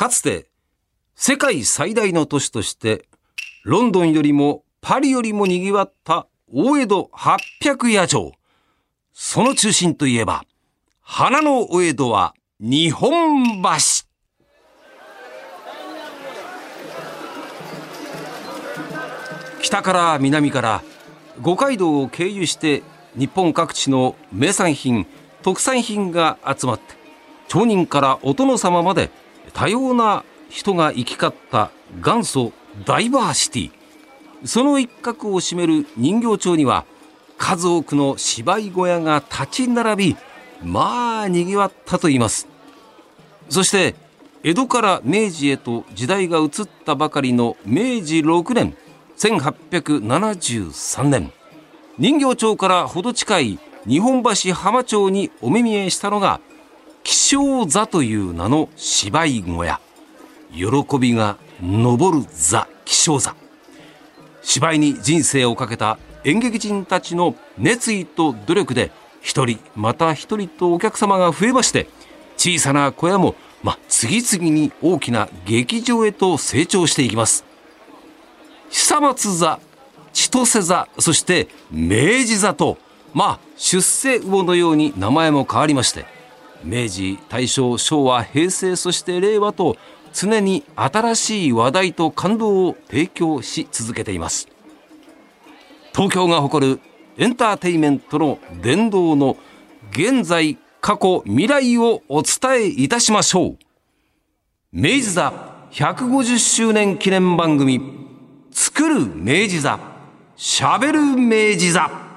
かつて世界最大の都市としてロンドンよりもパリよりも賑わった大江戸800夜町。その中心といえば、花のお江戸は日本橋。北から南から五街道を経由して日本各地の名産品特産品が集まって町人からお殿様まで多様な人が行き交った元祖ダイバーシティ。その一角を占める人形町には数多くの芝居小屋が立ち並びまあ賑わったと言います。そして江戸から明治へと時代が移ったばかりの明治6年1873年人形町からほど近い日本橋浜町にお目見えしたのが気象座という名の芝居小屋。喜びが昇る座気象座。芝居に人生をかけた演劇人たちの熱意と努力で一人また一人とお客様が増えまして小さな小屋も、ま、次々に大きな劇場へと成長していきます。久松座千歳座そして明治座とまあ出世魚のように名前も変わりまして明治大正昭和平成そして令和と常に新しい話題と感動を提供し続けています。東京が誇るエンターテイメントの殿堂の現在過去未来をお伝えいたしましょう。明治座150周年記念番組作る明治座喋る明治座。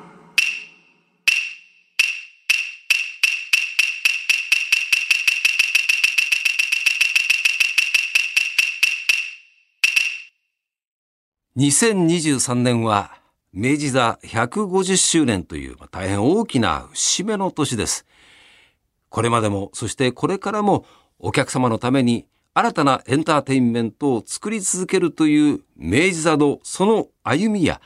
2023年は明治座150周年という大変大きな節目の年です。これまでも、そしてこれからもお客様のために新たなエンターテインメントを作り続けるという明治座のその歩みや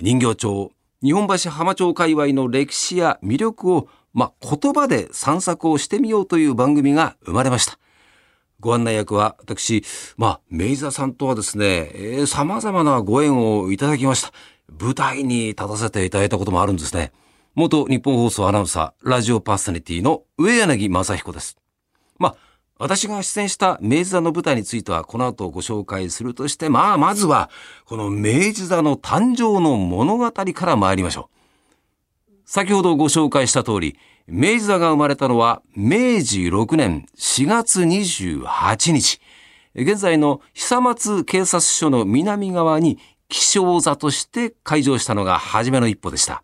人形町、日本橋浜町界隈の歴史や魅力を、ま、言葉で散策をしてみようという番組が生まれました。ご案内役は私、まあ、明治座さんとはですね、えー、様々なご縁をいただきました。舞台に立たせていただいたこともあるんですね。元日本放送アナウンサー、ラジオパーソナリティの上柳正彦です。まあ、私が出演した明治座の舞台についてはこの後ご紹介するとして、まあ、まずは、この明治座の誕生の物語から参りましょう。先ほどご紹介した通り、明治座が生まれたのは明治6年4月28日。現在の久松警察署の南側に気象座として開場したのが初めの一歩でした。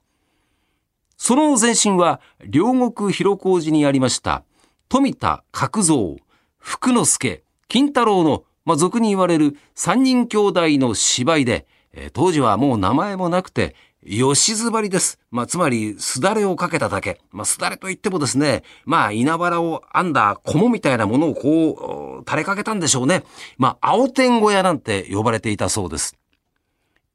その前身は両国広小路にありました富田角蔵、福之助、金太郎の、まあ、俗に言われる三人兄弟の芝居で、当時はもう名前もなくて吉ずばりです。まあ、つまり、すだれをかけただけ。まあ、すだれといってもですね、まあ、稲原を編んだ菰みたいなものをこう、垂れかけたんでしょうね。まあ、青天小屋なんて呼ばれていたそうです。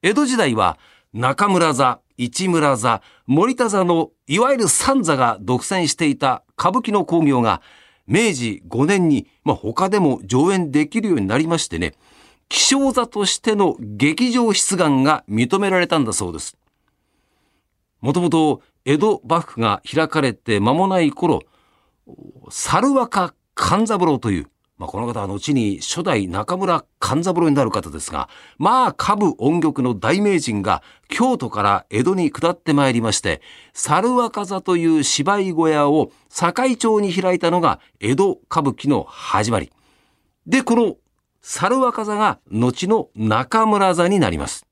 江戸時代は、中村座、市村座、森田座の、いわゆる三座が独占していた歌舞伎の興行が、明治5年に、まあ、他でも上演できるようになりましてね、気象座としての劇場出願が認められたんだそうです。もともと江戸幕府が開かれて間もない頃、猿若勘三郎という、まあ、この方は後に初代中村勘三郎になる方ですが、まあ、歌舞音曲の大名人が京都から江戸に下ってまいりまして、猿若座という芝居小屋を堺町に開いたのが江戸歌舞伎の始まり。で、この猿若座が後の中村座になります。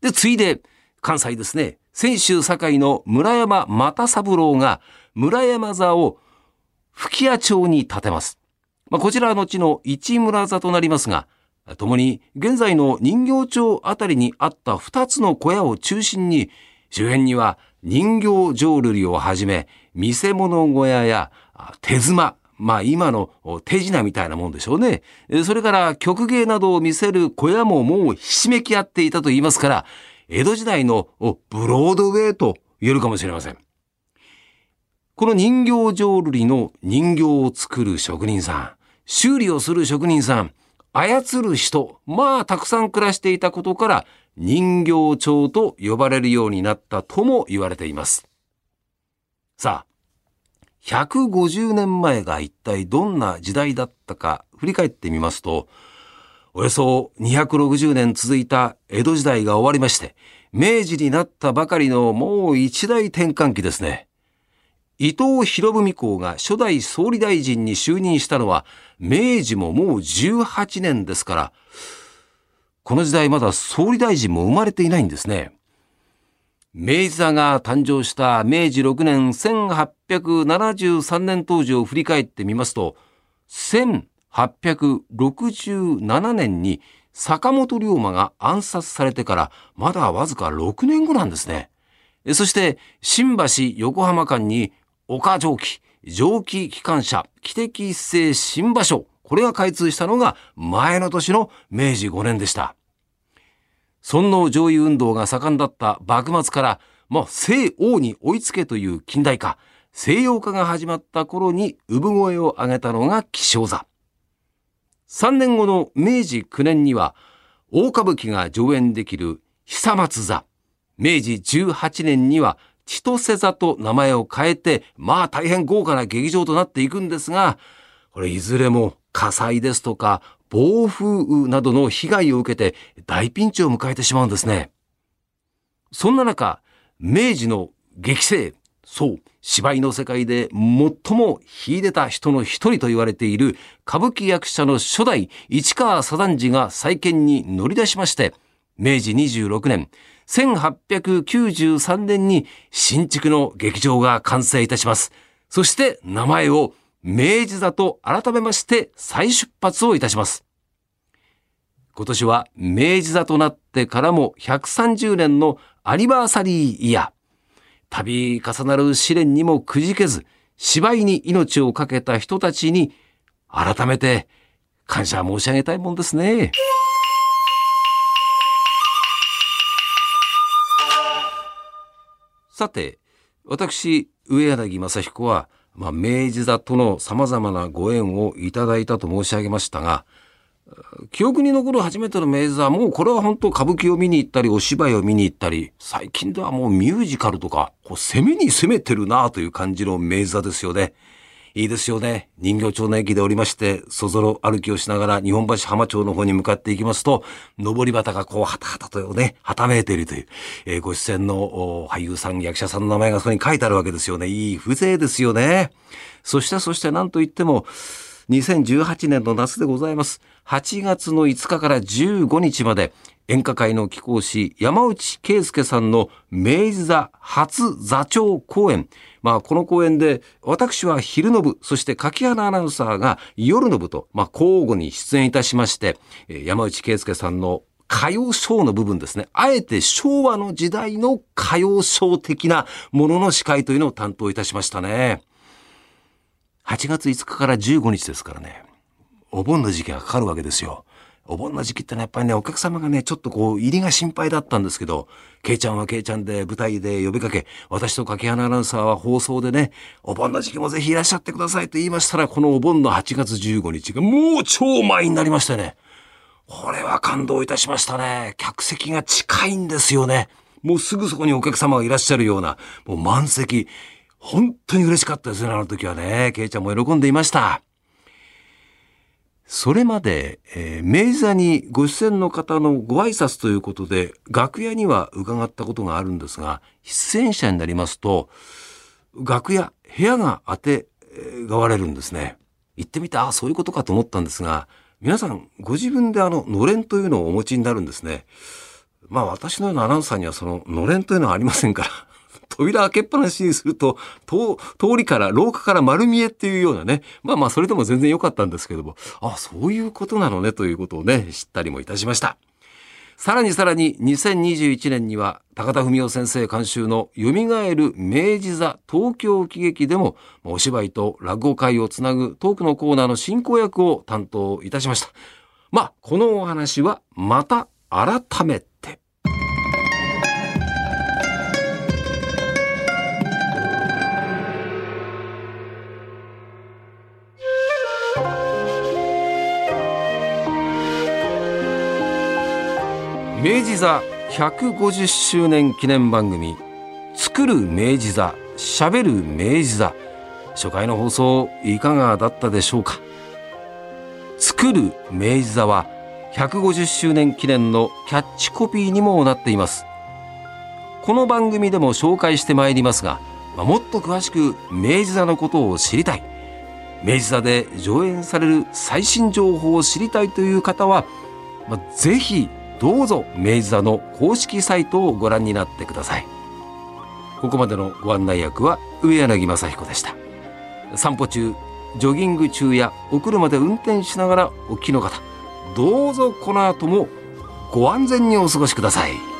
で、ついで関西ですね、泉州堺の村山又三郎が村山座を吹屋町に建てます。まあ、こちらは後の市村座となりますが、共に現在の人形町あたりにあった二つの小屋を中心に、周辺には人形浄瑠璃をはじめ、見せ物小屋や手妻、まあ今の手品みたいなもんでしょうね。それから曲芸などを見せる小屋ももうひしめき合っていたと言いますから、江戸時代のブロードウェイと言えるかもしれません。この人形浄瑠璃の人形を作る職人さん、修理をする職人さん、操る人、まあたくさん暮らしていたことから人形町と呼ばれるようになったとも言われています。さあ、150年前が一体どんな時代だったか振り返ってみますと、およそ260年続いた江戸時代が終わりまして、明治になったばかりのもう一大転換期ですね。伊藤博文公が初代総理大臣に就任したのは明治ももう18年ですから、この時代まだ総理大臣も生まれていないんですね。明治座が誕生した明治6年1873年当時を振り返ってみますと、1867年に坂本龍馬が暗殺されてからまだわずか6年後なんですね。そして新橋横浜間に岡蒸気、蒸気機関車、汽笛一斉新場所、これが開通したのが前の年の明治5年でした。尊皇上位運動が盛んだった幕末から、まあ、西欧に追いつけという近代化、西洋化が始まった頃に産声を上げたのが気象座。3年後の明治9年には、大歌舞伎が上演できる久松座。明治18年には千歳座と名前を変えて、まあ大変豪華な劇場となっていくんですが、これいずれも火災ですとか暴風雨などの被害を受けて大ピンチを迎えてしまうんですね。そんな中、明治の激戦、そう、芝居の世界で最も秀でた人の一人と言われている歌舞伎役者の初代市川左団次が再建に乗り出しまして、明治26年、1893年に新築の劇場が完成いたします。そして名前を明治座と改めまして再出発をいたします。今年は明治座となってからも130年のアニバーサリーイヤー。度重なる試練にもくじけず、芝居に命を懸けた人たちに改めて感謝申し上げたいもんですね。さて、私、上柳正彦は、まあ、明治座との様々なご縁をいただいたと申し上げましたが、記憶に残る初めての明治座はもうこれは本当歌舞伎を見に行ったりお芝居を見に行ったり、最近ではもうミュージカルとか、こう攻めに攻めてるなという感じの明治座ですよね。いいですよね。人形町の駅でおりまして、そぞろ歩きをしながら日本橋浜町の方に向かっていきますと、上り旗がこう、はたはたとね、はためいているという、えー、ご出演の俳優さん、役者さんの名前がそこに書いてあるわけですよね。いい風情ですよね。そして、そして何と言っても、2018年の夏でございます。8月の5日から15日まで、演歌界の貴公子山内圭介さんの明治座初座長公演。まあ、この公演で、私は昼の部、そして柿原アナウンサーが夜の部と、まあ、交互に出演いたしまして、山内圭介さんの歌謡ショーの部分ですね。あえて昭和の時代の歌謡ショー的なものの司会というのを担当いたしましたね。8月5日から15日ですからね。お盆の時期がかかるわけですよ。お盆の時期ってのはやっぱりね、お客様がね、ちょっとこう、入りが心配だったんですけど、ケイちゃんはケイちゃんで舞台で呼びかけ、私と柿花アナウンサーは放送でね、お盆の時期もぜひいらっしゃってくださいと言いましたら、このお盆の8月15日がもう超満員になりましてね。これは感動いたしましたね。客席が近いんですよね。もうすぐそこにお客様がいらっしゃるような、もう満席。本当に嬉しかったですね、あの時はね。ケイちゃんも喜んでいました。それまで、えー、明治座にご出演の方のご挨拶ということで、楽屋には伺ったことがあるんですが、出演者になりますと、楽屋、部屋が当てがわれるんですね。行ってみて、ああ、そういうことかと思ったんですが、皆さん、ご自分であの、のれんというのをお持ちになるんですね。まあ私のようなアナウンサーにはその、のれんというのはありませんから。扉開けっぱなしにすると、通りから、廊下から丸見えっていうようなね。まあまあ、それでも全然良かったんですけども、あ、そういうことなのねということをね、知ったりもいたしました。さらにさらに2021年には高田文夫先生監修の蘇る明治座東京喜劇でもお芝居と落語会をつなぐトークのコーナーの進行役を担当いたしました。まあ、このお話はまた改めて。治座150周年記念番組作る明治座喋る明治座初回の放送いかがだったでしょうか。作る明治座は150周年記念のキャッチコピーにもなっています。この番組でも紹介してまいりますが、ま、もっと詳しく明治座のことを知りたい。明治座で上演される最新情報を知りたいという方は、まあ、ぜひどうぞ明治座の公式サイトをご覧になってくださいここまでのご案内役は上柳正彦でした散歩中ジョギング中やお車で運転しながらお聞きの方どうぞこの後もご安全にお過ごしください。